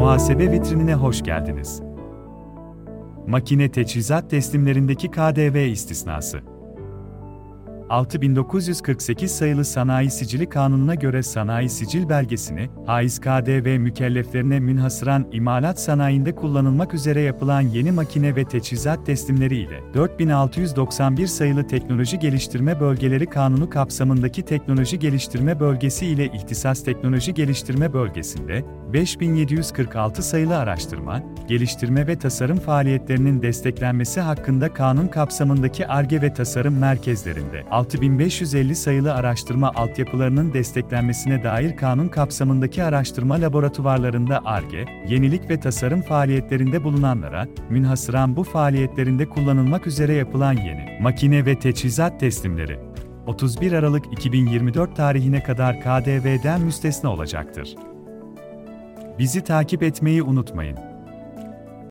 Muhasebe vitrinine hoş geldiniz. Makine teçhizat teslimlerindeki KDV istisnası. 6948 sayılı Sanayi Sicili Kanunu'na göre sanayi sicil belgesini, haiz KDV mükelleflerine münhasıran imalat sanayinde kullanılmak üzere yapılan yeni makine ve teçhizat teslimleri ile 4691 sayılı Teknoloji Geliştirme Bölgeleri Kanunu kapsamındaki Teknoloji Geliştirme Bölgesi ile İhtisas Teknoloji Geliştirme Bölgesinde 5746 sayılı araştırma, geliştirme ve tasarım faaliyetlerinin desteklenmesi hakkında kanun kapsamındaki ARGE ve tasarım merkezlerinde 6550 sayılı araştırma altyapılarının desteklenmesine dair kanun kapsamındaki araştırma laboratuvarlarında ARGE, yenilik ve tasarım faaliyetlerinde bulunanlara, münhasıran bu faaliyetlerinde kullanılmak üzere yapılan yeni makine ve teçhizat teslimleri 31 Aralık 2024 tarihine kadar KDV'den müstesna olacaktır. Bizi takip etmeyi unutmayın.